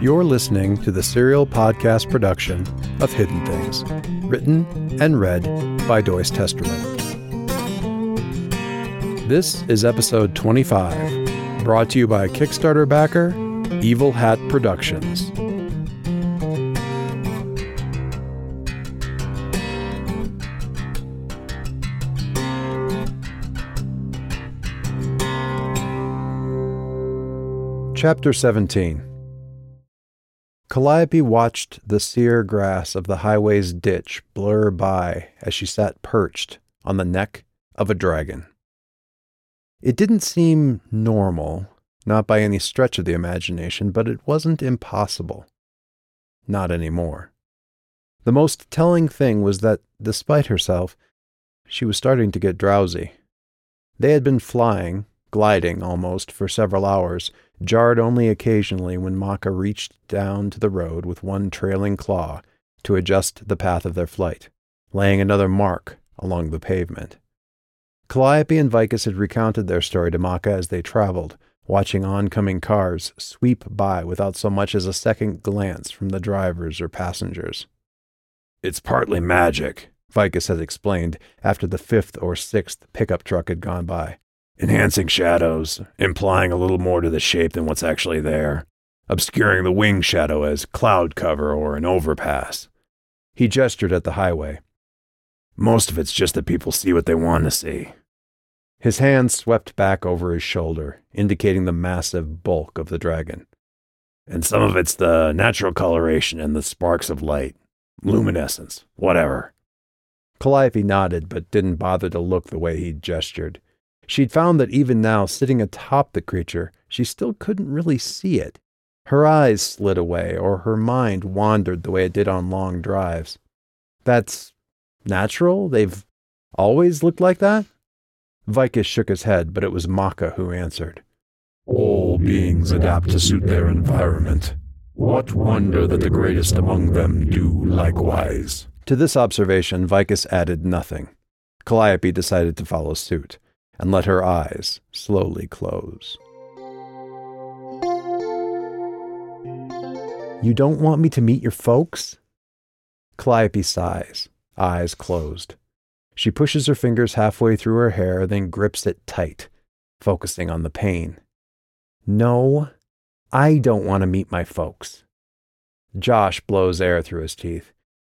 You're listening to the serial podcast production of Hidden Things, written and read by Doyce Testerman. This is episode 25, brought to you by Kickstarter backer Evil Hat Productions. Chapter 17 Calliope watched the sere grass of the highway's ditch blur by as she sat perched on the neck of a dragon. It didn't seem normal, not by any stretch of the imagination, but it wasn't impossible. Not anymore. The most telling thing was that, despite herself, she was starting to get drowsy. They had been flying, gliding almost, for several hours, jarred only occasionally when Maka reached down to the road with one trailing claw to adjust the path of their flight, laying another mark along the pavement. Calliope and Vicus had recounted their story to Maka as they traveled, watching oncoming cars sweep by without so much as a second glance from the drivers or passengers. It's partly magic, Vicus had explained after the fifth or sixth pickup truck had gone by enhancing shadows, implying a little more to the shape than what's actually there, obscuring the wing shadow as cloud cover or an overpass. He gestured at the highway. Most of it's just that people see what they want to see. His hand swept back over his shoulder, indicating the massive bulk of the dragon. And some of it's the natural coloration and the sparks of light, luminescence, whatever. Calliope nodded, but didn't bother to look the way he'd gestured. She'd found that even now, sitting atop the creature, she still couldn't really see it. Her eyes slid away, or her mind wandered the way it did on long drives. That's natural? They've always looked like that? Vicus shook his head, but it was Maka who answered. All beings adapt to suit their environment. What wonder that the greatest among them do likewise? To this observation, Vicus added nothing. Calliope decided to follow suit and let her eyes slowly close. You don't want me to meet your folks? Calliope sighs, eyes closed. She pushes her fingers halfway through her hair, then grips it tight, focusing on the pain. No, I don't want to meet my folks. Josh blows air through his teeth.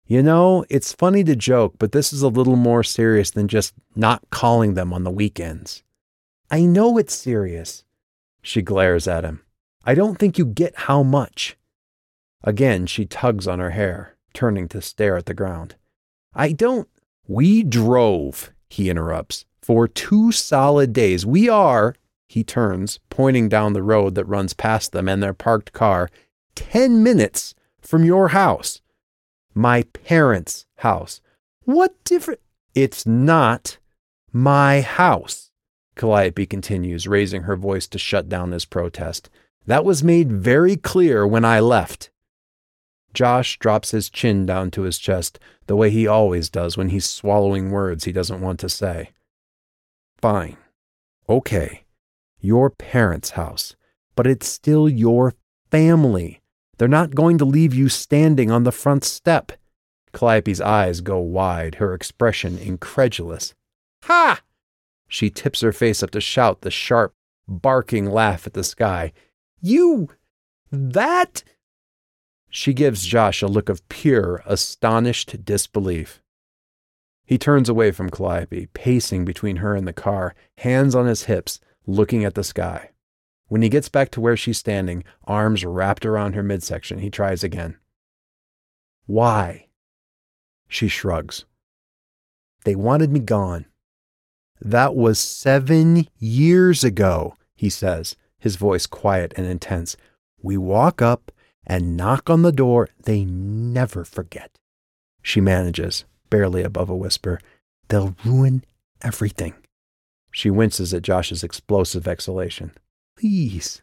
You know, it's funny to joke, but this is a little more serious than just not calling them on the weekends. I know it's serious. She glares at him. I don't think you get how much. Again, she tugs on her hair, turning to stare at the ground. I don't. We drove, he interrupts, for two solid days. We are, he turns, pointing down the road that runs past them and their parked car, ten minutes from your house my parents' house. What different? It's not my house, Calliope continues, raising her voice to shut down this protest. That was made very clear when I left. Josh drops his chin down to his chest, the way he always does when he's swallowing words he doesn't want to say. Fine. Okay. Your parents' house. But it's still your family. They're not going to leave you standing on the front step. Calliope's eyes go wide, her expression incredulous. Ha! She tips her face up to shout the sharp, barking laugh at the sky. You! That! She gives Josh a look of pure, astonished disbelief. He turns away from Calliope, pacing between her and the car, hands on his hips, looking at the sky. When he gets back to where she's standing, arms wrapped around her midsection, he tries again. Why? She shrugs. They wanted me gone. That was seven years ago, he says, his voice quiet and intense. We walk up and knock on the door. They never forget. She manages, barely above a whisper. They'll ruin everything. She winces at Josh's explosive exhalation. Please,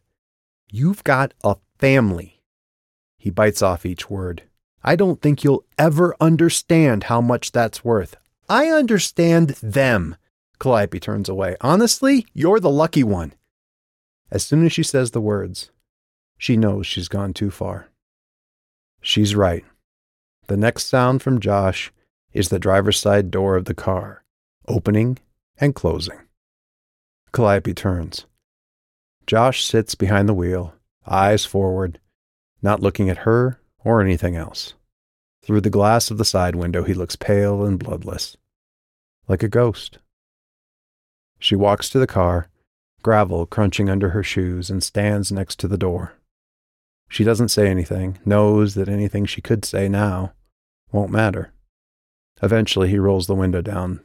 you've got a family. He bites off each word. I don't think you'll ever understand how much that's worth. I understand them. Calliope turns away. Honestly, you're the lucky one. As soon as she says the words, she knows she's gone too far. She's right. The next sound from Josh is the driver's side door of the car, opening and closing. Calliope turns. Josh sits behind the wheel, eyes forward, not looking at her or anything else. Through the glass of the side window, he looks pale and bloodless, like a ghost. She walks to the car, gravel crunching under her shoes, and stands next to the door. She doesn't say anything, knows that anything she could say now won't matter. Eventually, he rolls the window down,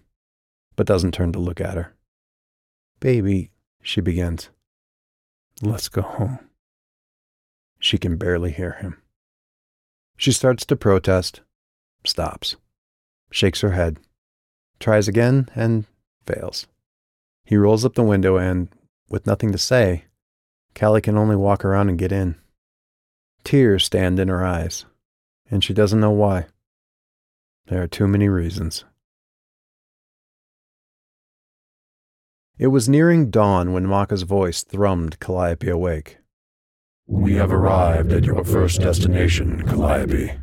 but doesn't turn to look at her. Baby, she begins. Let's go home. She can barely hear him. She starts to protest, stops, shakes her head, tries again, and fails. He rolls up the window and, with nothing to say, Callie can only walk around and get in. Tears stand in her eyes, and she doesn't know why. There are too many reasons. It was nearing dawn when Maka's voice thrummed Calliope awake. We have arrived at your first destination, Calliope.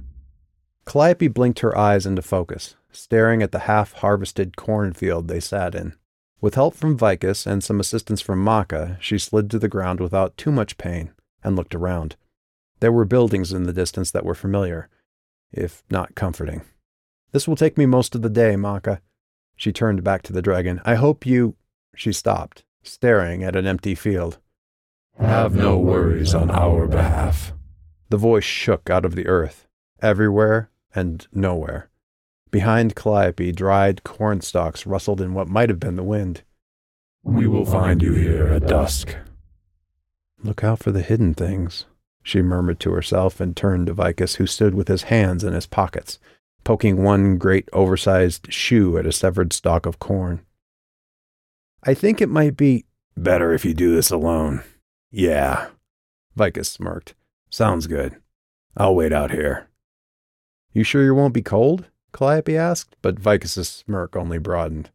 Calliope blinked her eyes into focus, staring at the half harvested cornfield they sat in. With help from Vicus and some assistance from Maka, she slid to the ground without too much pain and looked around. There were buildings in the distance that were familiar, if not comforting. This will take me most of the day, Maka. She turned back to the dragon. I hope you. She stopped, staring at an empty field. Have no worries on our behalf. The voice shook out of the earth, everywhere and nowhere. Behind Calliope, dried corn stalks rustled in what might have been the wind. We will find you here at dusk. Look out for the hidden things, she murmured to herself and turned to Vicus, who stood with his hands in his pockets, poking one great oversized shoe at a severed stalk of corn. I think it might be better if you do this alone. Yeah. Vicus smirked. Sounds good. I'll wait out here. You sure you won't be cold? Calliope asked, but Vicus's smirk only broadened.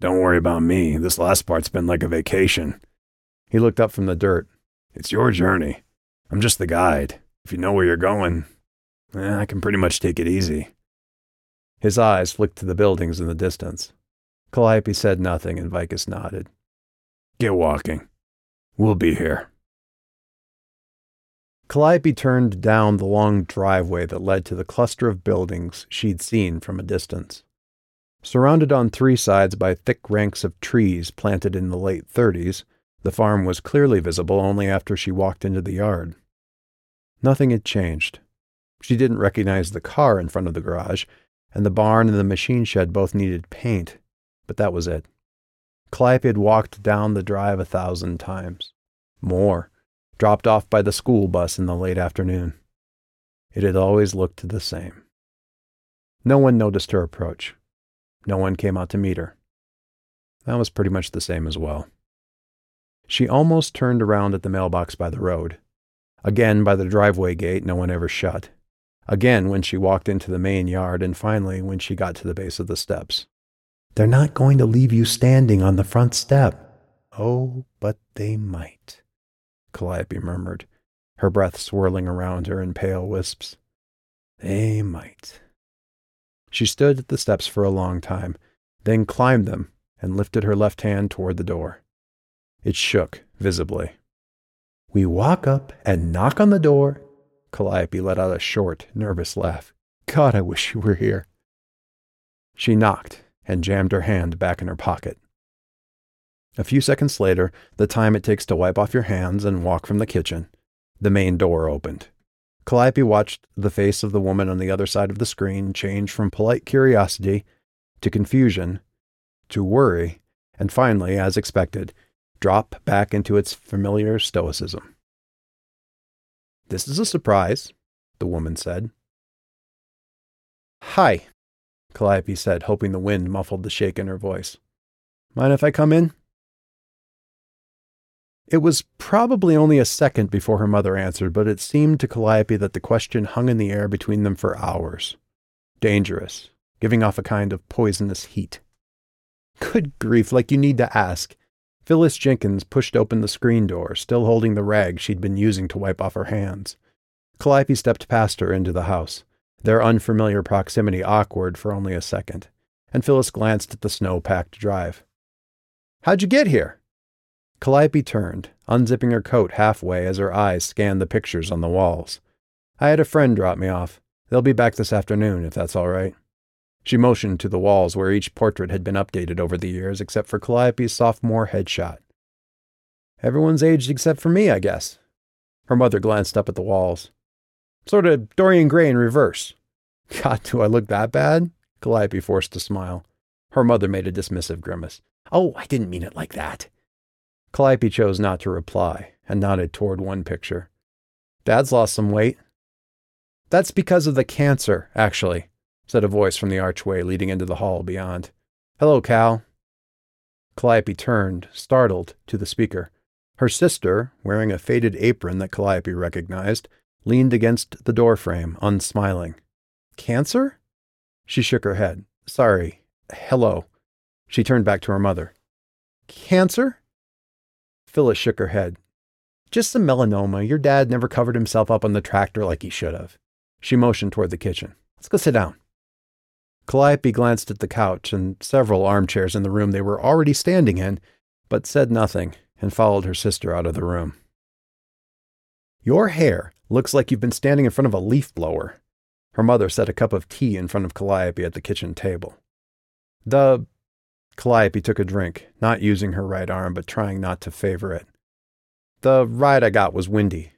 Don't worry about me. This last part's been like a vacation. He looked up from the dirt. It's your journey. I'm just the guide. If you know where you're going, eh, I can pretty much take it easy. His eyes flicked to the buildings in the distance. Calliope said nothing, and Vicus nodded. Get walking. We'll be here. Calliope turned down the long driveway that led to the cluster of buildings she'd seen from a distance. Surrounded on three sides by thick ranks of trees planted in the late 30s, the farm was clearly visible only after she walked into the yard. Nothing had changed. She didn't recognize the car in front of the garage, and the barn and the machine shed both needed paint, but that was it. Calliope had walked down the drive a thousand times. More, dropped off by the school bus in the late afternoon. It had always looked the same. No one noticed her approach. No one came out to meet her. That was pretty much the same as well. She almost turned around at the mailbox by the road. Again by the driveway gate no one ever shut. Again when she walked into the main yard, and finally when she got to the base of the steps. They're not going to leave you standing on the front step. Oh, but they might, Calliope murmured, her breath swirling around her in pale wisps. They might. She stood at the steps for a long time, then climbed them and lifted her left hand toward the door. It shook visibly. We walk up and knock on the door. Calliope let out a short, nervous laugh. God, I wish you were here. She knocked and jammed her hand back in her pocket. A few seconds later, the time it takes to wipe off your hands and walk from the kitchen, the main door opened. Calliope watched the face of the woman on the other side of the screen change from polite curiosity to confusion to worry, and finally, as expected, drop back into its familiar stoicism. This is a surprise, the woman said. Hi, Calliope said, hoping the wind muffled the shake in her voice. Mind if I come in? It was probably only a second before her mother answered, but it seemed to Calliope that the question hung in the air between them for hours. Dangerous, giving off a kind of poisonous heat. Good grief, like you need to ask. Phyllis Jenkins pushed open the screen door, still holding the rag she'd been using to wipe off her hands. Calliope stepped past her into the house, their unfamiliar proximity awkward for only a second, and Phyllis glanced at the snow packed drive. How'd you get here? Calliope turned, unzipping her coat halfway as her eyes scanned the pictures on the walls. I had a friend drop me off. They'll be back this afternoon, if that's all right. She motioned to the walls where each portrait had been updated over the years except for Calliope's sophomore headshot. Everyone's aged except for me, I guess. Her mother glanced up at the walls. Sort of Dorian Gray in reverse. God, do I look that bad? Calliope forced a smile. Her mother made a dismissive grimace. Oh, I didn't mean it like that. Calliope chose not to reply and nodded toward one picture. Dad's lost some weight. That's because of the cancer, actually, said a voice from the archway leading into the hall beyond. Hello, Cal. Calliope turned, startled, to the speaker. Her sister, wearing a faded apron that Calliope recognized, leaned against the doorframe, unsmiling. Cancer? She shook her head. Sorry. Hello. She turned back to her mother. Cancer? Phyllis shook her head. Just some melanoma. Your dad never covered himself up on the tractor like he should have. She motioned toward the kitchen. Let's go sit down. Calliope glanced at the couch and several armchairs in the room they were already standing in, but said nothing and followed her sister out of the room. Your hair looks like you've been standing in front of a leaf blower. Her mother set a cup of tea in front of Calliope at the kitchen table. The. Calliope took a drink, not using her right arm, but trying not to favor it. The ride I got was windy.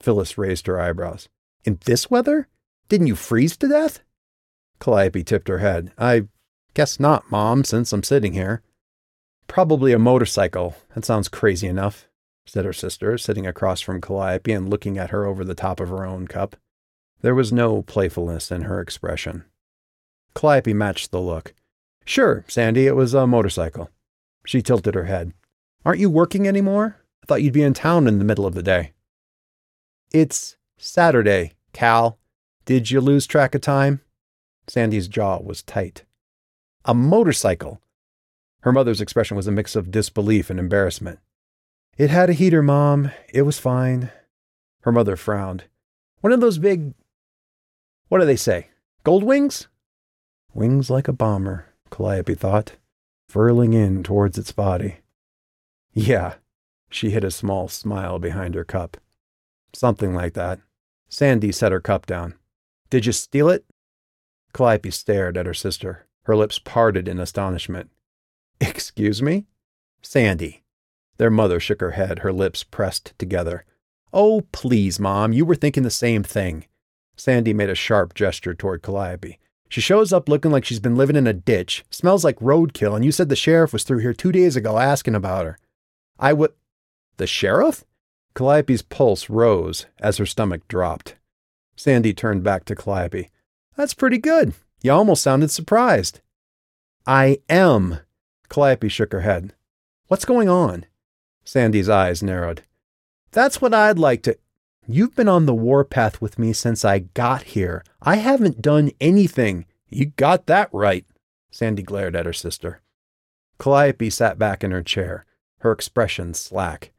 Phyllis raised her eyebrows. In this weather? Didn't you freeze to death? Calliope tipped her head. I guess not, Mom, since I'm sitting here. Probably a motorcycle. That sounds crazy enough, said her sister, sitting across from Calliope and looking at her over the top of her own cup. There was no playfulness in her expression. Calliope matched the look. Sure, Sandy, it was a motorcycle. She tilted her head. Aren't you working anymore? I thought you'd be in town in the middle of the day. It's Saturday, Cal. Did you lose track of time? Sandy's jaw was tight. A motorcycle. Her mother's expression was a mix of disbelief and embarrassment. It had a heater, Mom. It was fine. Her mother frowned. One of those big. What do they say? Gold wings? Wings like a bomber, Calliope thought, furling in towards its body. Yeah, she hid a small smile behind her cup. Something like that. Sandy set her cup down. Did you steal it? Calliope stared at her sister, her lips parted in astonishment. Excuse me? Sandy. Their mother shook her head, her lips pressed together. Oh, please, Mom, you were thinking the same thing. Sandy made a sharp gesture toward Calliope. She shows up looking like she's been living in a ditch, smells like roadkill, and you said the sheriff was through here two days ago asking about her. I would. The sheriff? Calliope's pulse rose as her stomach dropped. Sandy turned back to Calliope. That's pretty good. You almost sounded surprised. I am. Calliope shook her head. What's going on? Sandy's eyes narrowed. That's what I'd like to. You've been on the warpath with me since I got here. I haven't done anything. You got that right. Sandy glared at her sister. Calliope sat back in her chair, her expression slack.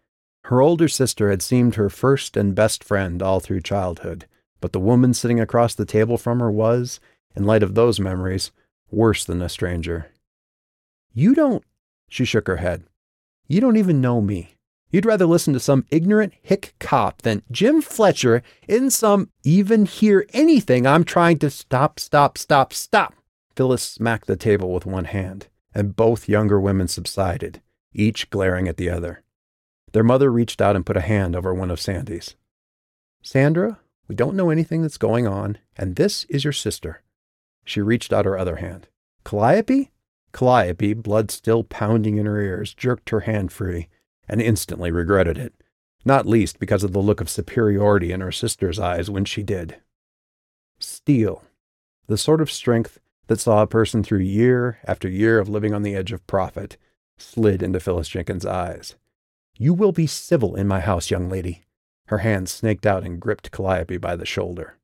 Her older sister had seemed her first and best friend all through childhood, but the woman sitting across the table from her was, in light of those memories, worse than a stranger. You don't, she shook her head. You don't even know me. You'd rather listen to some ignorant hick cop than Jim Fletcher in some even hear anything I'm trying to stop, stop, stop, stop. Phyllis smacked the table with one hand, and both younger women subsided, each glaring at the other. Their mother reached out and put a hand over one of Sandy's. Sandra, we don't know anything that's going on, and this is your sister. She reached out her other hand. Calliope? Calliope, blood still pounding in her ears, jerked her hand free and instantly regretted it, not least because of the look of superiority in her sister's eyes when she did. Steel, the sort of strength that saw a person through year after year of living on the edge of profit, slid into Phyllis Jenkins' eyes. You will be civil in my house, young lady. Her hand snaked out and gripped Calliope by the shoulder.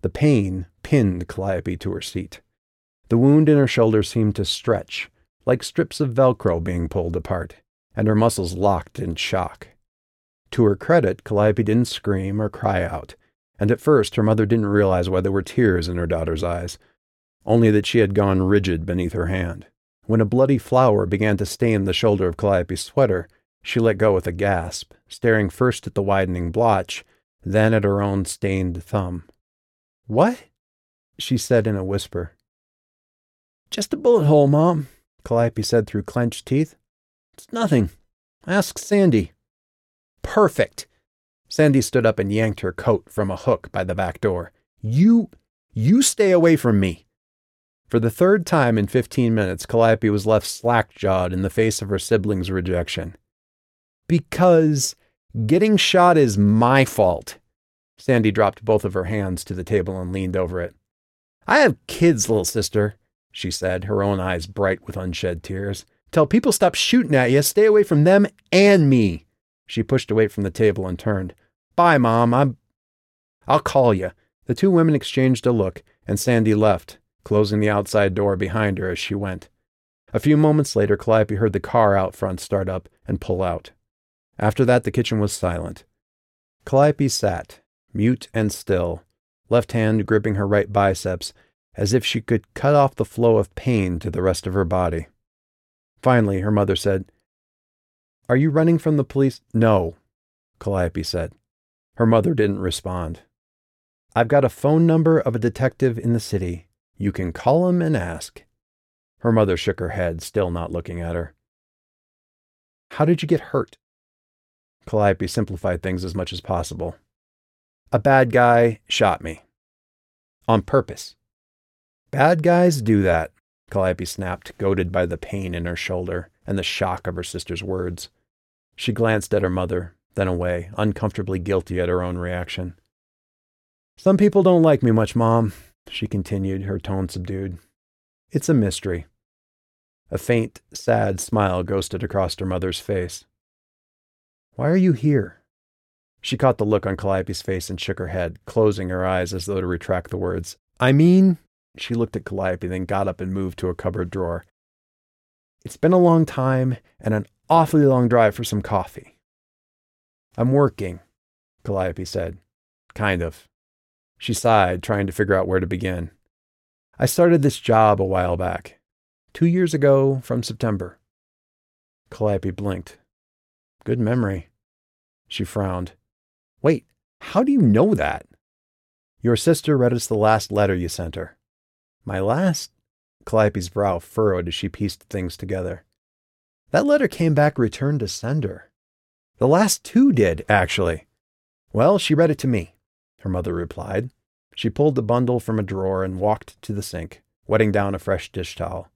The pain pinned Calliope to her seat. The wound in her shoulder seemed to stretch, like strips of Velcro being pulled apart, and her muscles locked in shock. To her credit, Calliope didn't scream or cry out, and at first her mother didn't realize why there were tears in her daughter's eyes, only that she had gone rigid beneath her hand. When a bloody flower began to stain the shoulder of Calliope's sweater, she let go with a gasp, staring first at the widening blotch, then at her own stained thumb. What? she said in a whisper. Just a bullet hole, Mom, Calliope said through clenched teeth. It's nothing. Ask Sandy. Perfect. Sandy stood up and yanked her coat from a hook by the back door. You, you stay away from me. For the third time in 15 minutes, Calliope was left slack jawed in the face of her siblings' rejection. Because getting shot is my fault. Sandy dropped both of her hands to the table and leaned over it. I have kids, little sister, she said, her own eyes bright with unshed tears. Tell people stop shooting at you, stay away from them and me. She pushed away from the table and turned. Bye, Mom. I'm. I'll call you. The two women exchanged a look, and Sandy left, closing the outside door behind her as she went. A few moments later, Calliope heard the car out front start up and pull out. After that, the kitchen was silent. Calliope sat, mute and still, left hand gripping her right biceps, as if she could cut off the flow of pain to the rest of her body. Finally, her mother said, Are you running from the police? No, Calliope said. Her mother didn't respond. I've got a phone number of a detective in the city. You can call him and ask. Her mother shook her head, still not looking at her. How did you get hurt? Calliope simplified things as much as possible. A bad guy shot me. On purpose. Bad guys do that, Calliope snapped, goaded by the pain in her shoulder and the shock of her sister's words. She glanced at her mother, then away, uncomfortably guilty at her own reaction. Some people don't like me much, Mom, she continued, her tone subdued. It's a mystery. A faint, sad smile ghosted across her mother's face. Why are you here? She caught the look on Calliope's face and shook her head, closing her eyes as though to retract the words. I mean, she looked at Calliope, then got up and moved to a cupboard drawer. It's been a long time and an awfully long drive for some coffee. I'm working, Calliope said. Kind of. She sighed, trying to figure out where to begin. I started this job a while back. Two years ago from September. Calliope blinked. Good memory. She frowned. Wait, how do you know that? Your sister read us the last letter you sent her. My last? Calliope's brow furrowed as she pieced things together. That letter came back returned to sender. The last two did, actually. Well, she read it to me, her mother replied. She pulled the bundle from a drawer and walked to the sink, wetting down a fresh dish towel.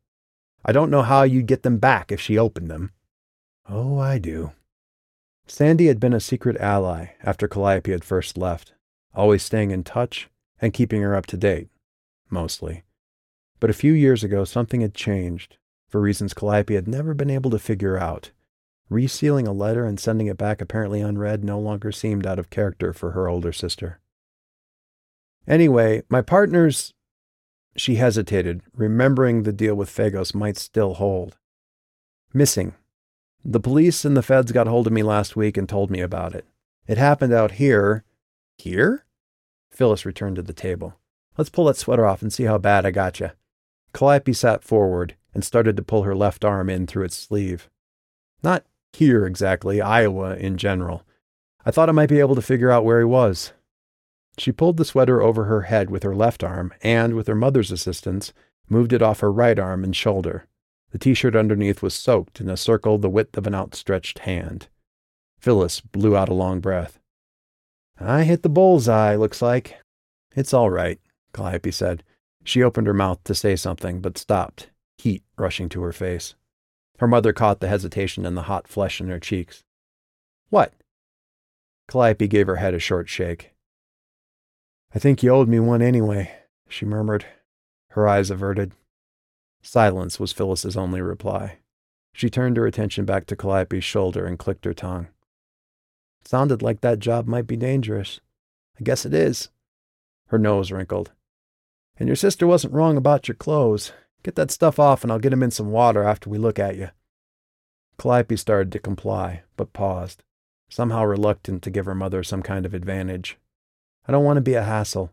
I don't know how you'd get them back if she opened them. Oh, I do. Sandy had been a secret ally after Calliope had first left, always staying in touch and keeping her up to date, mostly. But a few years ago, something had changed, for reasons Calliope had never been able to figure out. Resealing a letter and sending it back apparently unread no longer seemed out of character for her older sister. Anyway, my partner's. She hesitated, remembering the deal with Fagos might still hold. Missing. The police and the feds got hold of me last week and told me about it. It happened out here. Here? Phyllis returned to the table. Let's pull that sweater off and see how bad I got you. Calliope sat forward and started to pull her left arm in through its sleeve. Not here exactly, Iowa in general. I thought I might be able to figure out where he was. She pulled the sweater over her head with her left arm and, with her mother's assistance, moved it off her right arm and shoulder. The t shirt underneath was soaked in a circle the width of an outstretched hand. Phyllis blew out a long breath. I hit the bull's eye, looks like. It's all right, Calliope said. She opened her mouth to say something, but stopped, heat rushing to her face. Her mother caught the hesitation and the hot flesh in her cheeks. What? Calliope gave her head a short shake. I think you owed me one anyway, she murmured, her eyes averted. Silence was Phyllis's only reply. She turned her attention back to Calliope's shoulder and clicked her tongue. sounded like that job might be dangerous. I guess it is. Her nose wrinkled. And your sister wasn't wrong about your clothes. Get that stuff off and I'll get him in some water after we look at you. Calliope started to comply, but paused, somehow reluctant to give her mother some kind of advantage. I don't want to be a hassle.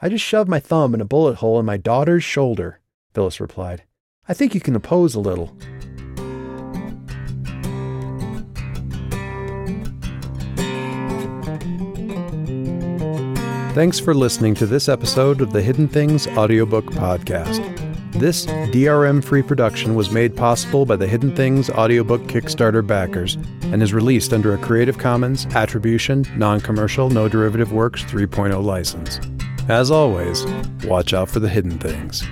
I just shoved my thumb in a bullet hole in my daughter's shoulder, Phyllis replied. I think you can oppose a little. Thanks for listening to this episode of the Hidden Things audiobook podcast. This DRM free production was made possible by the Hidden Things audiobook Kickstarter backers and is released under a Creative Commons Attribution, Non Commercial, No Derivative Works 3.0 license. As always, watch out for the hidden things.